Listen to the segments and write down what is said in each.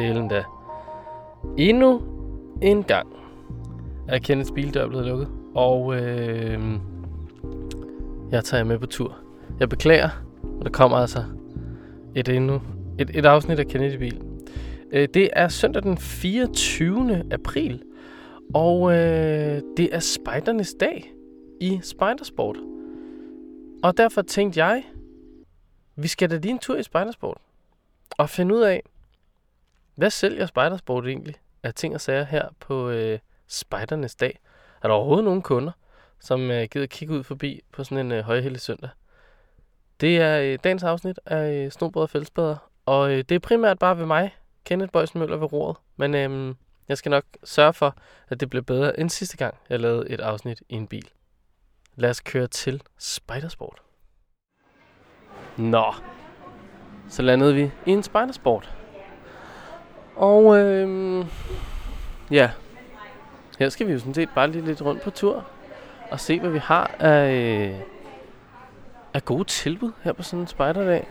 delen da. Endnu en gang er Kenneths bildør blevet lukket, og øh, jeg tager med på tur. Jeg beklager, men der kommer altså et endnu et, et afsnit af Kennedy Bil. Øh, det er søndag den 24. april, og øh, det er spejdernes dag i Spejdersport. Og derfor tænkte jeg, vi skal da lige en tur i Spejdersport og finde ud af, hvad sælger Spejdersport egentlig af ting og sager her på øh, Spejdernes dag? Er der overhovedet nogen kunder, som øh, gider kigge ud forbi på sådan en øh, højheldig søndag? Det er øh, dagens afsnit af øh, Snobrød og Fællesbader, og øh, det er primært bare ved mig, Kenneth Bøjsen Møller ved roret. Men øh, jeg skal nok sørge for, at det bliver bedre end sidste gang, jeg lavede et afsnit i en bil. Lad os køre til Spejdersport. Nå, så landede vi i en Spejdersport. Og øh, ja, her skal vi jo sådan set bare lige lidt rundt på tur og se, hvad vi har af, øh, af gode tilbud her på sådan en spejderdag.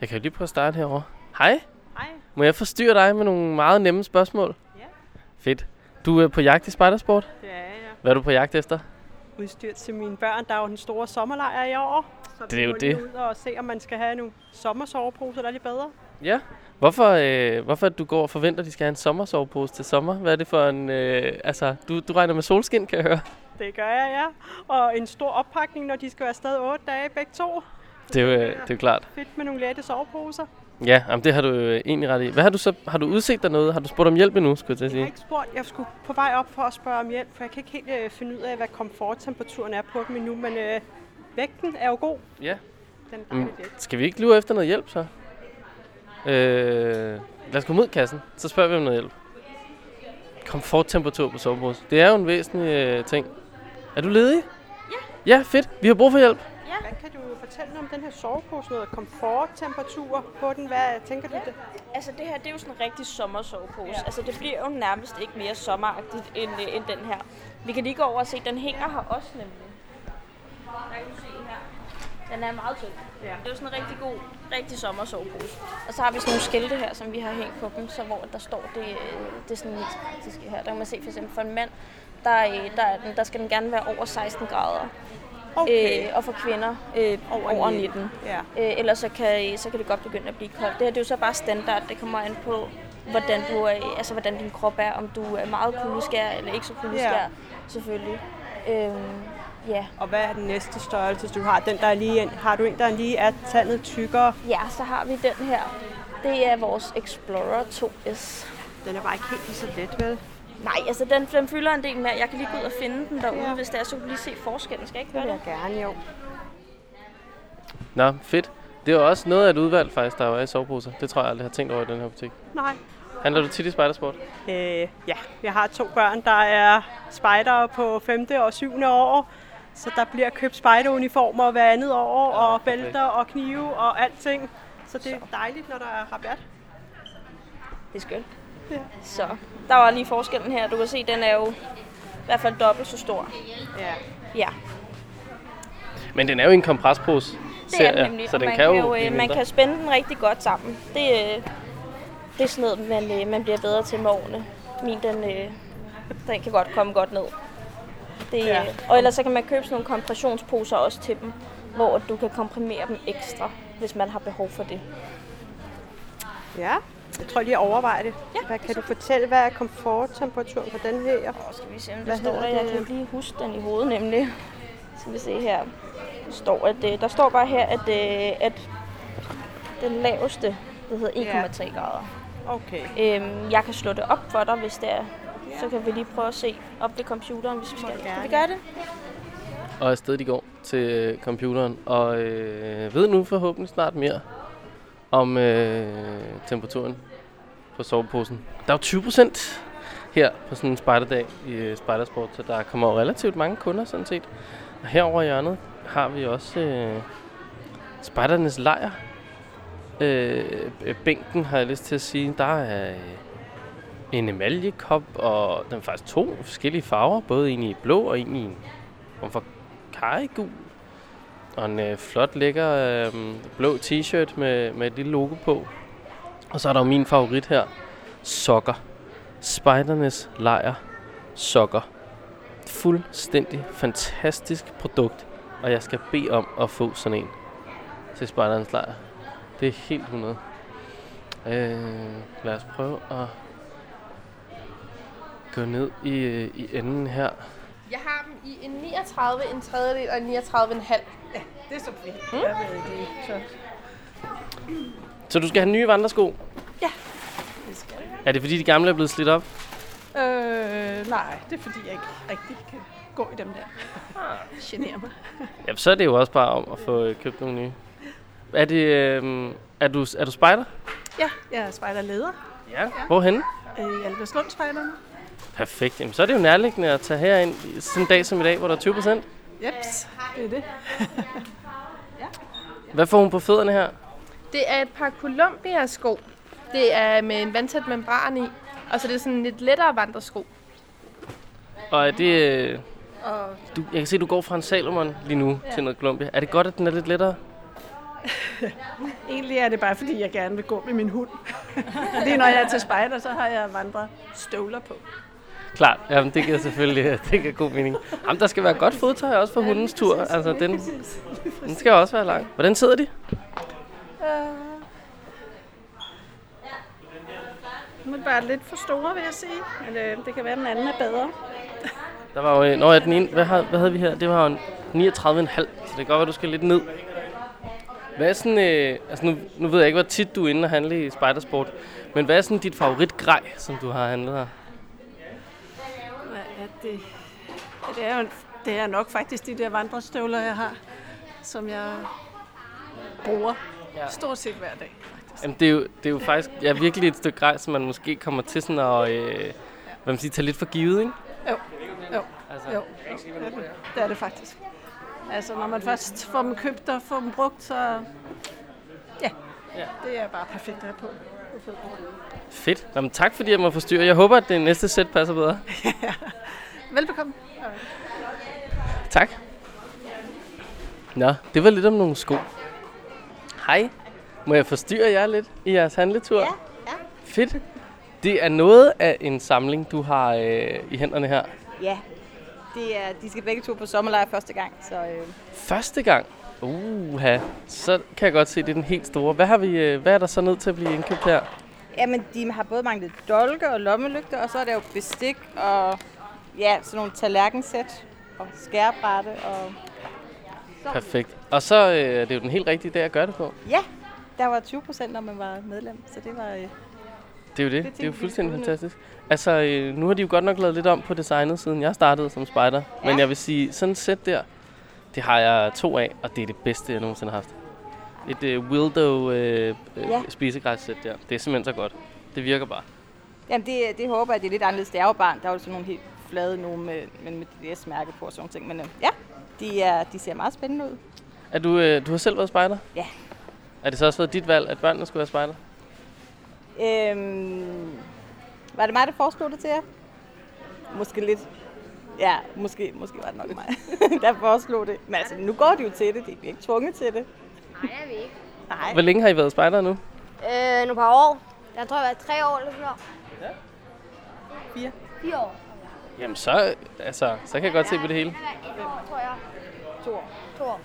Jeg kan jo lige prøve at starte herovre. Hej, Hej. må jeg forstyrre dig med nogle meget nemme spørgsmål? Ja. Fedt. Du er på jagt i spejdersport. Det er jeg. Hvad er du på jagt efter? Udstyr til mine børn. Der er jo den store sommerlejr i år. Så Det er jo det. ud og se, om man skal have nogle sommersoveposer, der er lidt bedre. Ja. Hvorfor, øh, hvorfor du går og forventer, at de skal have en sommersovepose til sommer? Hvad er det for en... Øh, altså, du, du regner med solskin, kan jeg høre. Det gør jeg, ja. Og en stor oppakning, når de skal være afsted 8 dage begge to. Det er jo, øh, det er jo klart. Fedt med nogle lette soveposer. Ja, jamen, det har du øh, egentlig ret i. Hvad har du så... Har du udset dig noget? Har du spurgt om hjælp endnu, skulle jeg til at Jeg har sige? ikke spurgt. Jeg skulle på vej op for at spørge om hjælp, for jeg kan ikke helt øh, finde ud af, hvad komforttemperaturen er på dem endnu. Men øh, vægten er jo god. Ja. Den er Mm. Skal vi ikke lure efter noget hjælp, så? Øh, lad os gå mod kassen. Så spørger vi om noget hjælp. Komforttemperatur på sovepose. Det er jo en væsentlig øh, ting. Er du ledig? Ja. Ja, fedt. Vi har brug for hjælp. Hvad kan du fortælle noget om den her sovepose? Noget komforttemperatur på den? Hvad tænker du det? Altså det her, det er jo sådan en rigtig sommersovepose. Ja. Altså det bliver jo nærmest ikke mere sommeragtigt end, øh, end den her. Vi kan lige gå over og se, den hænger her også nemlig. Der kan du se. Den er meget tynd. Ja. Det er jo sådan en rigtig god, rigtig sommersovepose. Og så har vi sådan nogle skilte her, som vi har hængt på dem, så hvor der står det, øh, det er sådan mest praktiske her. Der kan man se for eksempel for en mand, der, øh, der, er den, der skal den gerne være over 16 grader. Okay. Øh, og for kvinder øh, over, over 19. Ja. Øh, ellers så kan, så kan det godt begynde at blive koldt. Det her det er jo så bare standard. Det kommer an på, hvordan, du er, altså, hvordan din krop er. Om du er meget kuldeskær eller ikke så kuldeskær, Ja. selvfølgelig. Øhm, ja. Og hvad er den næste størrelse, du har? Den, der er lige har du en, der lige er tandet tykkere? ja, så har vi den her. Det er vores Explorer 2S. Den er bare ikke helt lige så let, vel? Nej, altså den, den fylder en del mere. Jeg kan lige gå ud og finde den derude, Ja. hvis det er, så kan du lige se forskellen. Skal jeg ikke Det gøre vil det? jeg gerne, jo. Nå, fedt. Det er jo også noget af et udvalg, faktisk, der er i soveposer. Det tror jeg aldrig har tænkt over i den her butik. Nej. Handler du tit i spejdersport? Øh, ja, jeg har to børn, der er spejdere på 5. og 7. år. Så der bliver købt spejderuniformer hver andet år, og bælter og knive og alting. Så det er dejligt, når der er rabat. Det er skønt. Ja. Så der var lige forskellen her. Du kan se, den er jo i hvert fald dobbelt så stor. Ja. Ja, Men den er jo en komprespose. det er den nemlig. Så den man kan jo øh, man kan spænde den rigtig godt sammen. Det, øh, det er sådan noget, man, øh, man bliver bedre til med årene. Min, den, øh, den kan godt komme godt ned. Det, Ja. ja. Og ellers så kan man købe sådan nogle kompressionsposer også til dem, hvor du kan komprimere dem ekstra, hvis man har behov for det. Ja, jeg tror lige at overveje det. Ja, Hvad kan du fortælle, hvad er komforttemperaturen på den her? Og skal vi se, om Hvad der står der. Jeg kan lige huske den i hovedet nemlig. Skal vi se her. Der står, at, øh, der står bare her, at, øh, at den laveste, det hedder 1,3 grader. Okay. Øhm, jeg kan slå det op for dig, hvis det er. Så kan vi lige prøve at se op ved computeren, hvis vi skal. gerne. Kan vi gøre det? Og afsted de går til øh, computeren, og øh, ved nu forhåbentlig snart mere om øh, temperaturen på soveposen. Der er jo 20 procent her på sådan en spejderdag i øh, Spejdersport, så der kommer jo relativt mange kunder sådan set. Og herover i hjørnet har vi også øh, spejdernes lejr. Øh, bænken har jeg lyst til at sige. Der er øh, en emaljekop, og den er faktisk to forskellige farver. Både en i blå og en i en form for kajgul. Og en øh, flot, lækker øh, blå t-shirt med, med et lille logo på. Og så er der jo min favorit her. Sokker. Spejdernes lejr sokker. Fuldstændig fantastisk produkt. Og jeg skal bede om at få sådan en til Spejdernes lejr. Det er helt 100. Øh, lad os prøve at gå ned i, i enden her. Jeg har dem i en 39, en tredjedel og en 39,5. Det er så fint. Mm. Jeg ved ikke, lige. så Så du skal have nye vandresko? det skal jeg. Er det fordi de gamle er blevet slidt op? Øh, nej, det er fordi, jeg ikke rigtig kan gå i dem der. Generer mig. Ja, så er det jo også bare om at få øh, købt nogle nye. Er det, øh, er du, er du spejder? Ja, jeg er spejderleder Ja. Hvorhenne? øh, i Alberslund Spejderne. Perfekt. Jamen, så er det jo nærliggende at tage herind sådan en dag som i dag, hvor der er 20 procent. Jeps, det er det. Hvad får hun på fødderne her? Det er et par Columbia-sko. Det er med en vandtæt membran i. Og så er det sådan lidt lettere vandresko. Og er det... Øh, Og du, jeg kan se, at du går fra en Salomon lige nu ja. til noget Columbia. Er det godt, at den er lidt lettere? egentlig er det bare fordi, jeg gerne vil gå med min hund. Fordi når jeg er til spejder, så har jeg vandret støvler på. Klart, jamen det giver selvfølgelig det giver god mening. Jamen, der skal være godt fodtøj også for hundens tur. Altså, den, den skal også være lang. Hvordan sidder de? Øh, nu er de bare lidt for store, vil jeg sige. Men øh, det kan være, at den anden er bedre. Der var jo... øh, Nå, ja, den ene, hvad, har, hvad havde vi her? Det var jo en 39,5, så det kan godt være, du skal lidt ned. Hvad er sådan... Øh, altså nu, nu ved jeg ikke, hvor tit du er inde og handle i Spidersport, men hvad er sådan dit favoritgrej, som du har handlet her? Det? Det er jo det er nok faktisk de der vandrestøvler, jeg har, som jeg bruger Ja. stort set hver dag. Jamen, det er jo, det er jo faktisk ja, virkelig et stykke grej, som man måske kommer til sådan at øh, hvad man siger, tage lidt for givet, ikke? Jo, jo, Altså, jo. Det er det, det, er det faktisk. Altså, når man først får dem købt og får dem brugt, så... Ja, Ja. det er bare perfekt at have på. Fedt. Jamen, tak fordi jeg må forstyrre. Jeg håber, at det næste sæt passer bedre. Velbekomme. Tak. Nå, det var lidt om nogle sko. Hej. Må jeg forstyrre jer lidt i jeres handletur? Ja, ja. Fedt. Det er noget af en samling, du har øh, i hænderne her. Ja, det er, de skal begge to på sommerlejr første gang, så øh, Første gang. Uha, så kan jeg godt se, at det er den helt store. Hvad, har vi, øh, hvad er der så nødt til at blive indkøbt her? jamen, de har både manglet dolke og lommelygter, og så er der jo bestik og ja, sådan nogle tallerkensæt og skærebrætte og Perfekt. Og så øh, er det jo den helt rigtige dag at gøre det på. ja, der var 20 procent, når man var medlem, så det var... Øh, Det er jo det. Det Det, det er jo fuldstændig fantastisk. Altså, øh, nu har de jo godt nok lavet lidt om på designet, siden jeg startede som spejder. Ja. Men jeg vil sige, sådan et sæt der, det har jeg to af, og det er det bedste, jeg nogensinde har haft. Et øh, Wildo øh, øh, Ja. spisegræssæt der. Det er simpelthen så godt. Det virker bare. jamen, det, det håber jeg, det er lidt anderledes. Det er jo barn, der er jo sådan nogle helt flade nogle med, med, med DDS-mærke på og sådan ting. Men øh, ja, de, er, de ser meget spændende ud. Er du, øh, du har selv været spejder? Ja. Er det så også været dit valg, at børnene skulle være spejder? Øhm, var det mig, der foreslog det til jer? Måske lidt. Ja, måske, måske var det nok mig, der foreslog det. Men altså, nu går de jo til det. De er ikke tvunget til det. Nej, jeg ved ikke. Nej. Hvor længe har I været spejder nu? Øh, nogle par år. Jeg tror, jeg har været tre år eller sådan noget. Fire. Fire år. Jamen så, altså, så kan jeg godt se på det hele. Et år, tror jeg. To år. To år.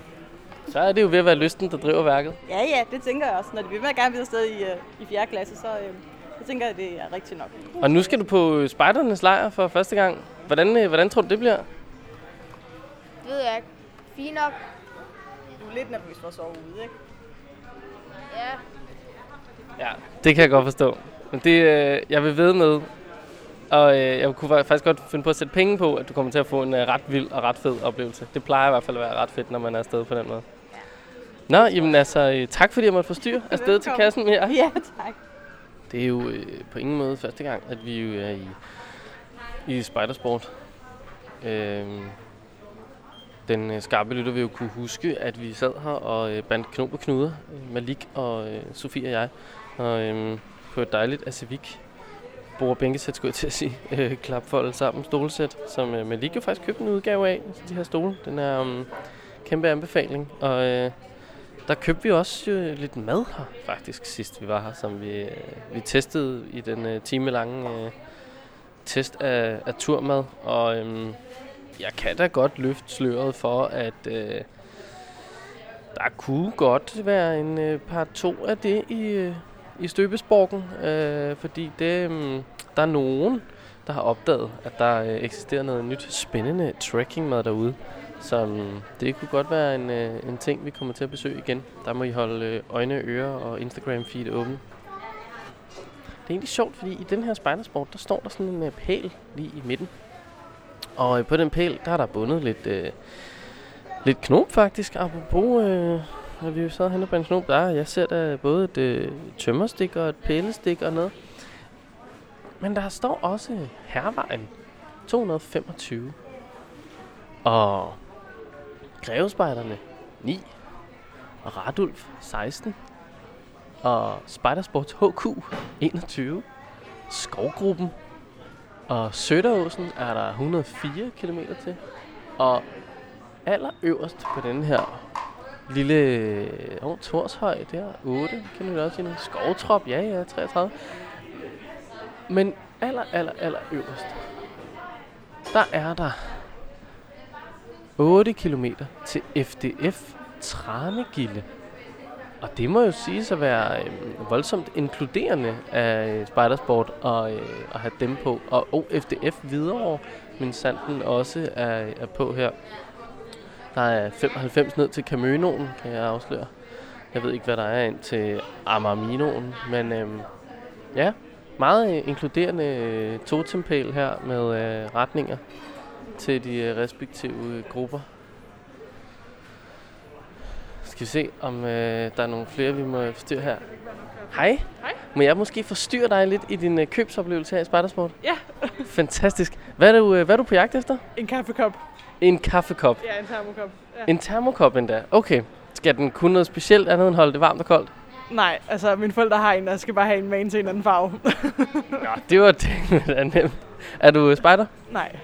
Så er det jo ved at være lysten, der driver værket. Ja, ja, det tænker jeg også. Når de vil med gerne videre afsted i, øh, i 4. klasse, så, øh, så tænker jeg, det er rigtigt nok. Og nu skal du på spejdernes lejr for første gang. Hvordan, øh, hvordan tror du, det bliver? Det ved jeg ikke. Fint nok. Du er lidt nervøs for at sove ude, ikke? Ja. Ja, det kan jeg godt forstå. Men det, øh, jeg vil ved med, og øh, jeg kunne faktisk godt finde på at sætte penge på, at du kommer til at få en øh, ret vild og ret fed oplevelse. Det plejer i hvert fald at være ret fedt, når man er afsted på den måde. Nå, jamen altså, øh, tak fordi jeg måtte forstyrre afsted til kassen med jer. Ja, tak. Det er jo øh, på ingen måde første gang, at vi jo er i, i Spidersport. Øh, den øh, skarpe lytter vil jo kunne huske, at vi sad her og øh, bandt knog på knuder, øh, Malik og øh, Sofie og jeg, og øh, på et dejligt Asivik bord- og bænkesæt, skulle jeg til at sige, øh, klapfoldet sammen stolsæt, som øh, lige jo faktisk købte en udgave af, altså de her stole. Den er um, kæmpe anbefaling, og øh, der købte vi også øh, lidt mad her, faktisk, sidst vi var her, som vi, øh, vi testede i den øh, time lange øh, test af, af turmad. Og øh, jeg kan da godt løfte sløret for, at øh, der kunne godt være en øh, par to af det i, øh, i støbesborgen. Øh, fordi det, øh, der er nogen, der har opdaget, at der øh, eksisterer noget nyt spændende trekkingmad derude. Så mm, det kunne godt være en, øh, en ting, vi kommer til at besøge igen. Der må I holde øh, øjne, ører og Instagram-feed åben. Det er egentlig sjovt, fordi i den her spejdersport, der står der sådan en øh, pæl lige i midten. Og øh, på den pæl, der er der bundet lidt, øh, lidt knop faktisk. Apropos, øh, når vi sad hen på en snob. der jeg ser der både et øh, tømmerstik og et pælestik og noget. Men der står også Hervejen 225. Og Grevespejderne 9. Og Radulf 16. Og Spidersports HQ 21. Skovgruppen. Og Søderåsen er der 104 km til. Og allerøverst på den her lille oh, Torshøj der, 8 km til Skovtrop, ja ja, 33. Men aller, aller, aller øverst, der er der 8 km til FDF Tranegilde. Og det må jo sige at være øh, voldsomt inkluderende af øh, Spidersport og, øh, at have dem på. Og OFDF videre, men Sanden også er, er på her. Der er 95 ned til Camønoen, kan jeg afsløre. Jeg ved ikke, hvad der er ind til Amarminoen, men øh, ja, meget øh, inkluderende øh, totempæl her med øh, retninger til de øh, respektive grupper. Skal vi se, om øh, der er nogle flere, vi må forstyrre her. Hej. Hej. Må jeg måske forstyrre dig lidt i din øh, købsoplevelse her i Spartasport? Ja. Fantastisk. Hvad er, du, øh, hvad er du på jagt efter? En kaffekop. En kaffekop. Ja, en termokop. Ja. En termokop endda. Okay. Skal den kunne noget specielt andet end holde det varmt og koldt? Nej, altså mine forældre har en, der skal bare have en med til en anden farve. Ja, det var det, der er nemt. Er du spejder? Nej,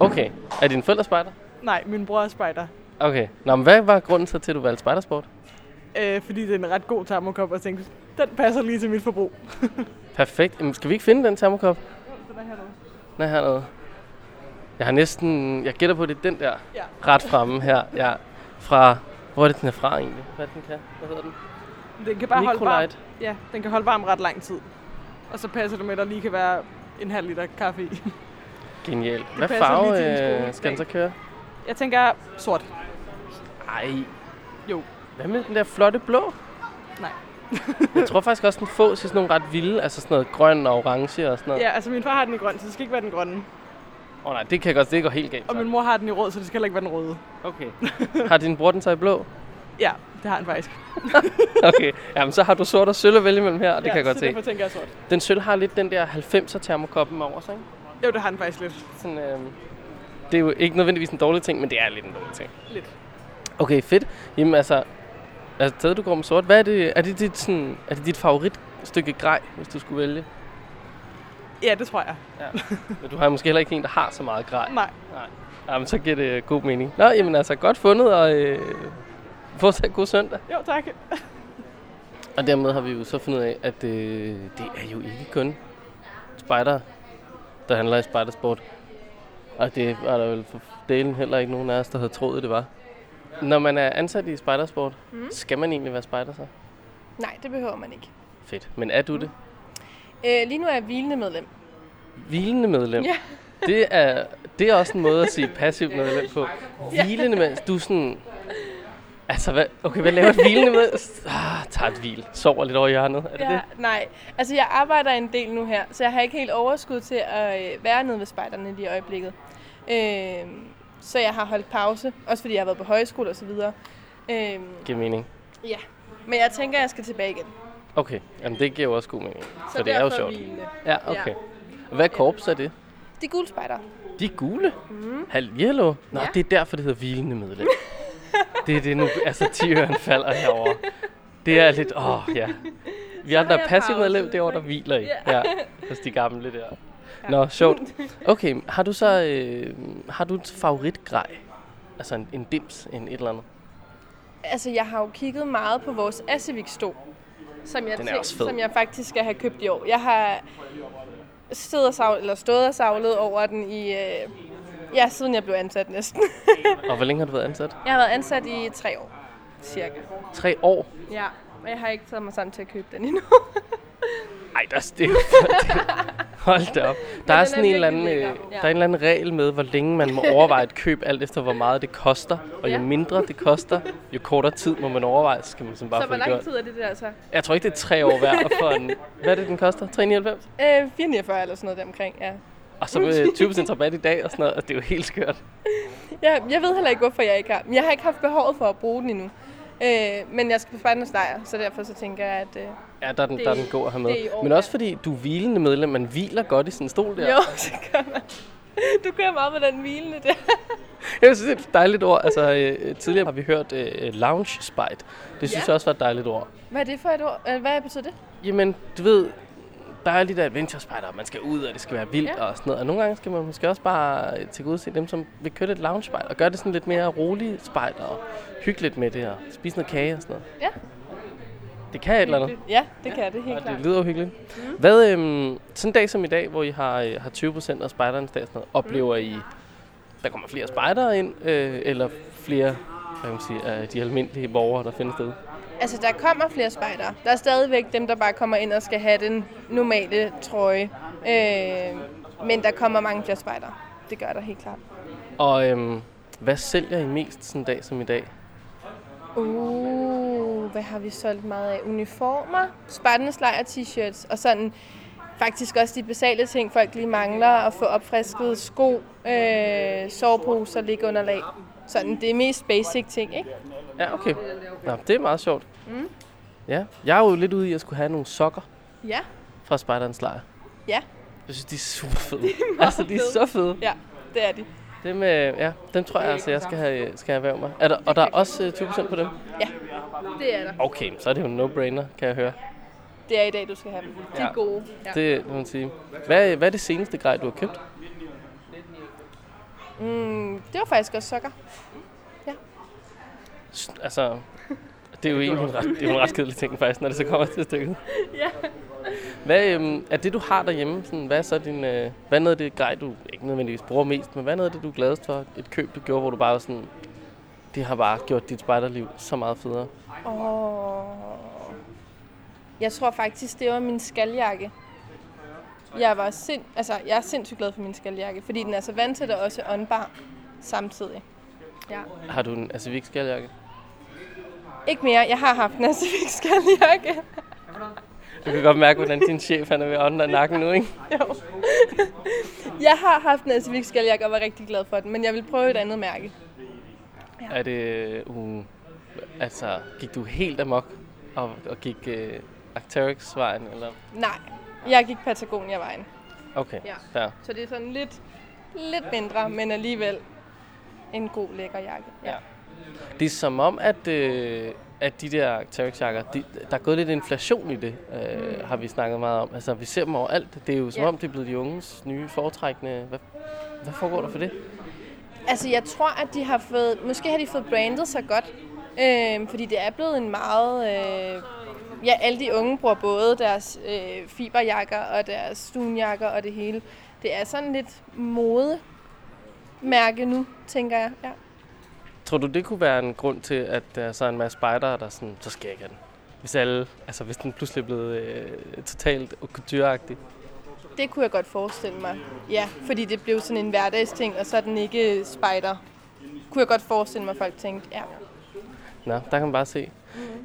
Okay. Er dine forældre spejder? nej, min bror er spejder. Okay. Nå, men hvad var grunden så til, at du valgte spejdersport? Øh, fordi det er en ret god termokop, og jeg tænkte, den passer lige til mit forbrug. Perfekt. Jamen, skal vi ikke finde den termokop? Den er hernede. Den er hernede. Jeg har næsten... Jeg gætter på, det er den der. Ja. Ret fremme her. Ja. Fra... Hvor er det, den er fra egentlig? Hvad den kan? Hvad hedder den? Den kan bare holde varm. Ja, den kan holde varm ret lang tid. Og så passer det med, at der lige kan være en halv liter kaffe i. Genialt. Hvad farve øh, skal den så køre? Jeg tænker sort. Ej. Jo. Hvad med den der flotte blå? Nej. jeg tror faktisk også, den fås i sådan nogle ret vilde, altså sådan noget grøn og orange og sådan noget. Ja, altså min far har den i grøn, så det skal ikke være den grønne. Åh oh, nej, det kan jeg godt, det går helt galt. Og så. min mor har den i rød, så det skal heller ikke være den røde. Okay. har din bror den så i blå? Ja, det har han faktisk. Okay, jamen så har du sort og sølv at vælge mellem her, og det ja, kan jeg godt så se. derfor tænker jeg sort. Den sølv har lidt den der 90'er termokoppen over sig, ikke? Jo, det har han faktisk lidt. Sådan, øh, det er jo ikke nødvendigvis en dårlig ting, men det er lidt en dårlig ting. Lidt. Okay, fedt. Jamen altså, altså stadig du går med sort. Hvad er det, er det dit, sådan, er det dit favoritstykke grej, hvis du skulle vælge? Ja, det tror jeg. Ja. Men du har måske heller ikke en, der har så meget grej. Nej. Jamen, så giver det god mening. Nå, jamen altså, godt fundet, og øh, fortsat god søndag. Jo, tak. Og dermed har vi jo så fundet ud af, at øh, det er jo ikke kun spejder, der handler i spejdersport. Og det var der vel for delen heller ikke nogen af os, der havde troet, det var. Når man er ansat i spejdersport, mm. skal man egentlig være spejder så? Nej, det behøver man ikke. Fedt. Men er du det? Øh, lige nu er jeg hvilende medlem. Hvilende medlem? Ja. Det er, det er også en måde at sige passivt medlem på. Hvilende medlem. Du er sådan... Altså, hvad, okay, hvad laver et hvilende med? Ah, tager et hvil. Sover lidt over hjørnet. Er det ja, det? Nej, altså jeg arbejder en del nu her, så jeg har ikke helt overskud til at øh, være nede ved spejderne lige i øjeblikket. Øh, så jeg har holdt pause, også fordi jeg har været på højskole og så videre. Øh, Giver mening. ja, men jeg tænker, at jeg skal tilbage igen. Okay, jamen det giver jo også god mening. Så For det er jo sjovt. hvilende. Ja, okay. Og hvad korps er det? De gule spejder. De gule? Mm. Halv yellow? Nå, Ja. det er derfor, det hedder hvilende medlem. det er det nu, altså tiøren falder herover. Det er lidt, åh oh, ja. Vi andre er passive medlem, det er over, der hviler i. Ja. Ja, hos de gamle der. Nå, sjovt. Okay, har du så, øh, har du et favoritgrej? Altså en, en dims, en et eller andet? Altså, jeg har jo kigget meget på vores Asivik-stol, som jeg, er fed. som jeg faktisk skal have købt i år. Jeg har siddet og savlet, eller stået og savlet over den i, øh, ja, siden jeg blev ansat næsten. Og hvor længe har du været ansat? Jeg har været ansat i tre år, cirka. Tre år? Ja, og jeg har ikke taget mig sammen til at købe den endnu. Ej, der er jo- Hold da op. Der er sådan er en eller, anden, øh. Ja. der er en eller anden regel med, hvor længe man må overveje et køb, alt efter hvor meget det koster. Og jo mindre det koster, jo kortere tid må man overveje, så skal man sådan bare så få hvor det lang gjort. tid er det der så? Jeg tror ikke, det er tre år værd for en... Hvad er det, den koster? 399? Øh, 449 eller sådan noget deromkring, ja. Og så med 20% rabat i dag og sådan noget, og det er jo helt skørt. Ja, jeg ved heller ikke, hvorfor jeg ikke har. Men jeg har ikke haft behovet for at bruge den endnu. Øh, men jeg skal på spejdernes lejr, så derfor så tænker jeg, at... Øh, Ja, der er den, Det- der er den god at have med. det år, Men også fordi du er hvilende medlem, man hviler godt i en stol der. Jo, så gør man. Du kører meget med den hvilende der. Jeg synes, det er et dejligt ord. Altså, øh, tidligere har vi hørt øh, lounge spite. Det synes Ja. jeg også var et dejligt ord. Hvad er det for et ord? Øh, Hvad betyder det? Jamen, du ved, der er lidt adventure spider, man skal ud, og det skal være vildt Ja. og sådan noget. Og nogle gange skal man måske også bare øh, til se dem, som vil køre lidt lounge spider, og gøre det sådan lidt mere rolig spider, og hygge lidt med det, og spise noget kage og sådan noget. Ja. Det kan et eller andet. Ja, det kan det helt Og klart. det lyder uhyggeligt. Mm. Hvad, øhm, sådan en dag som i dag, hvor I har, øh, har 20% af spejdernes dag, sådan noget, oplever I, der kommer flere spejdere ind, øh, eller flere hvad kan man sige, af de almindelige borgere, der findes derude? Altså, der kommer flere spejdere. Der er stadigvæk dem, der bare kommer ind og skal have den normale trøje. Øh, men der kommer mange flere spejdere. Det gør der helt klart. Og øhm, hvad sælger I mest sådan en dag som i dag? Uh, hvad har vi solgt meget af? Uniformer, lejr t-shirts, og sådan faktisk også de basale ting, folk lige mangler, at få opfrisket sko, øh, soveposer, liggeunderlag. Sådan det er mest basic ting, ikke? Ja, okay. Nå, det er meget sjovt. Mm. Ja, jeg er jo lidt ude i at skulle have nogle sokker Ja, fra Spejderens Lejr. ja, Jeg synes, de er super fede. altså, de er så fede. ja, det er de. Dem, øh, ja, dem tror jeg altså, jeg skal have, skal have erhverv mig. Er der, og der er også øh, 20% på dem? Ja, det er der. Okay, så er det jo en no-brainer, kan jeg høre. Det er i dag, du skal have dem. De er Ja. gode. Ja. Det må man sige. Hvad, hvad er det seneste grej, du har købt? Mm, det var faktisk også sokker. S- Altså, det er jo egentlig en ret, det er en ret kedelig ting faktisk, når det så kommer til stykket. Ja. Hvad øhm, er det, du har derhjemme? Sådan, hvad er så din, øh, hvad er noget af det grej, du ikke nødvendigvis bruger mest, men hvad er noget af det, du er gladest for? Et køb, du gjorde, hvor du bare var sådan, det har bare gjort dit spejderliv så meget federe. Åh. Jeg tror faktisk, det var min skaljakke. Jeg, var sind, altså, jeg er sindssygt glad for min skaljakke, fordi den er så vant til det også åndbar samtidig. Ja. Har du en Asivik skærjakke? Ikke mere. Jeg har haft en Asivik skaljakke. Du kan godt mærke, hvordan din chef han er ved ånden af nakken nu, ikke? Jo. Jeg har haft en Asivik skaljakke og var rigtig glad for den, men jeg vil prøve et andet mærke. Er det, uh, altså, gik du helt amok og, og gik uh, Arcteryx-vejen, eller? Nej, jeg gik Patagonia-vejen. Okay, Ja. fair. Så det er sådan lidt, lidt mindre, men alligevel en god, lækker jakke. Ja. Det er som om, at, øh, at de der Arcteryx-jakker, de, der er gået lidt inflation i det, øh, mm. har vi snakket meget om. Altså, vi ser dem overalt. Det er jo som Ja. om, det er blevet de unges nye foretrækkende. Hvad, hvad foregår der for det? Altså, jeg tror, at de har fået... Måske har de fået brandet sig godt. Øh, fordi det er blevet en meget... Øh, ja, alle de unge bruger både deres øh, fiberjakker og deres dunjakker og det hele. Det er sådan lidt modemærke nu, tænker jeg. Ja. Tror du, det kunne være en grund til, at der er så en masse spejdere, der sådan, så skal jeg ikke den? Hvis alle, altså hvis den pludselig er blevet øh, totalt coutureagtig. Det kunne jeg godt forestille mig. Ja, fordi det blev sådan en hverdagsting, og så er den ikke spejder. Kunne jeg godt forestille mig, at folk tænkte, ja. Nå, der kan man bare se.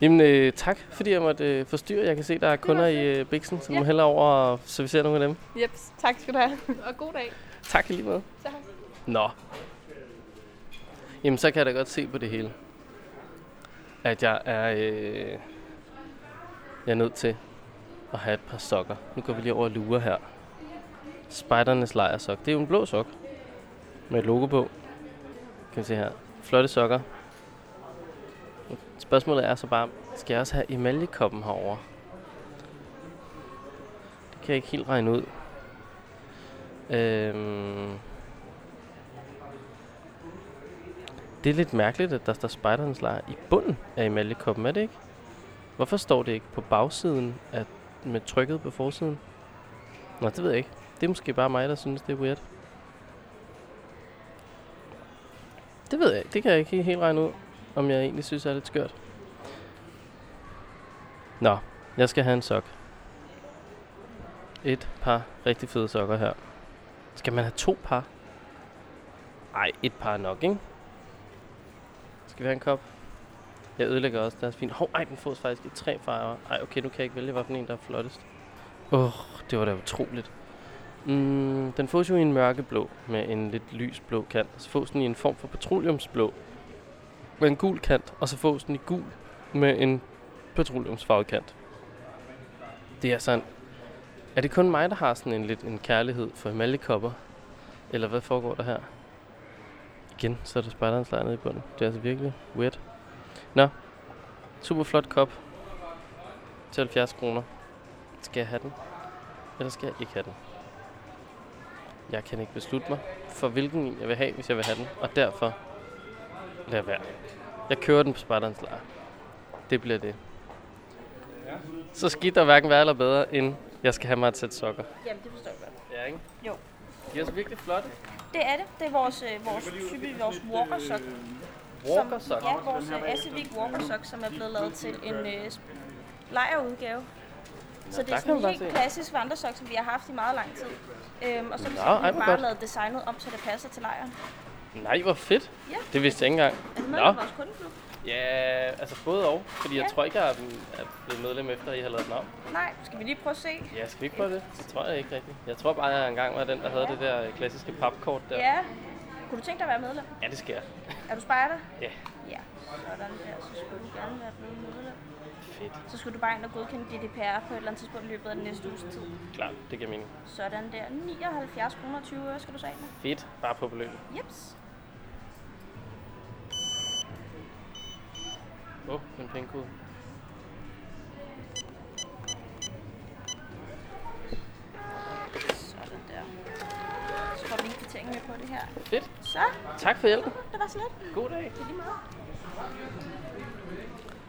Jamen, øh, tak, fordi jeg måtte øh, forstyrre. Jeg kan se, der er kunder i øh, Bixen, som Ja. ja. hælder over og servicerer nogle af dem. Jeps, tak skal du have. Og god dag. Tak i lige måde. Tak. Nå. Jamen, så kan jeg da godt se på det hele, at jeg er, øh, jeg er nødt til at have et par sokker. Nu går vi lige over og lurer her. Spejdernes lejersok. Det er jo en blå sok med et logo på. Kan vi se her. Flotte sokker. Spørgsmålet er så bare, skal jeg også have emaljekoppen herover? Det kan jeg ikke helt regne ud. Øhm, Det er lidt mærkeligt, at der står spejderens lejr i bunden af emaljekoppen, er det ikke? Hvorfor står det ikke på bagsiden af, med trykket på forsiden? Nå, det ved jeg ikke. Det er måske bare mig, der synes, det er weird. Det ved jeg ikke. Det kan jeg ikke helt regne ud, om jeg egentlig synes er lidt skørt. Nå, jeg skal have en sok. Et par rigtig fede sokker her. Skal man have to par? Ej, et par nok, ikke? Skal vi have en kop? Jeg ødelægger også deres fine. Hov, ej, den fås faktisk i tre farver. Ej, okay, nu kan jeg ikke vælge, hvilken en, der er flottest. Åh, oh, det var da utroligt. Mm, den fås jo i en mørkeblå med en lidt lysblå kant. Så fås den i en form for petroleumsblå med en gul kant. Og så fås den i gul med en petroleumsfarvet kant. Det er sådan... Er det kun mig, der har sådan en lidt en kærlighed for emaljekopper? Eller hvad foregår der her? Igen, så er der spejderens lejr nede i bunden. Det er altså virkelig weird. Nå, super flot kop. Til 70 kroner. Skal jeg have den? Eller skal jeg ikke have den? Jeg kan ikke beslutte mig for hvilken en jeg vil have, hvis jeg vil have den. Og derfor lad være. Jeg kører den på spejderens lejr. Det bliver det. Så skidt der hverken være eller bedre, end jeg skal have mig et sæt sokker. Jamen, det forstår jeg godt. Ja, ikke? Jo. De er så virkelig flotte. Det er det. Det er vores, øh, vores type, vores walker sock. Walker Som, sock. ja, vores øh, Asivik walker sock, som er blevet lavet til en øh, lejerudgave. Så det er sådan en helt klassisk vandresok, som vi har haft i meget lang tid. Øhm, og så har vi bare lavet designet om, så det passer til lejren. Nej, hvor fedt. Ja. Det vidste jeg ikke engang. Er du med Nå. vores kundeklub? Ja, altså både og. Fordi jeg Ja. tror ikke, jeg er blevet medlem efter, at I har lavet den om. Nej, skal vi lige prøve at se? Ja, skal vi ikke prøve det? Det tror jeg ikke rigtigt. Jeg tror bare, at jeg engang var den, der havde det der klassiske papkort der. Ja. Kunne du tænke dig at være medlem? Ja, det skal jeg. Er du spejder? Ja. Ja. Sådan der, så skulle du gerne være blevet medlem. Fedt. Så skulle du bare ind og godkende GDPR på et eller andet tidspunkt i løbet af den næste uges tid. Klart, det giver mening. Sådan der. 79 kroner og 20 øre skal du sige. Fedt. Bare på beløbet. Jeps. Oh, en pengekode. Sådan der. Så får vi en kvittering med på det her. Fedt. Så, Tak for hjælpen. det var så lidt. God dag. Det er lige meget.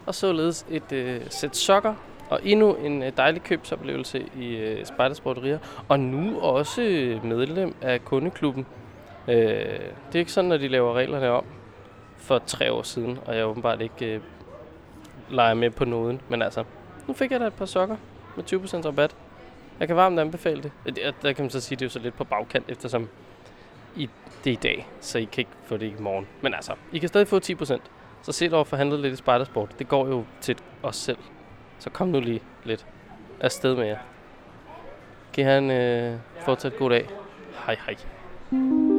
Og således et øh, sæt sokker og endnu en øh, dejlig købsoplevelse i øh, Spejdersporterier. Og nu også øh, medlem af kundeklubben. Øh, det er ikke sådan, at de laver reglerne om for tre år siden, og jeg åbenbart ikke øh, lege med på nåden. Men altså, nu fik jeg da et par sokker med 20% rabat. Jeg kan varmt anbefale det. Der, det. Der kan man så sige, at det er jo så lidt på bagkant, eftersom i, det er i dag, så I kan ikke få det i morgen. Men altså, I kan stadig få 10%. Så se dog forhandlet lidt i Spidersport. Det går jo til os selv. Så kom nu lige lidt afsted med jer. Kan I have en øh, fortsat god dag. Hej hej.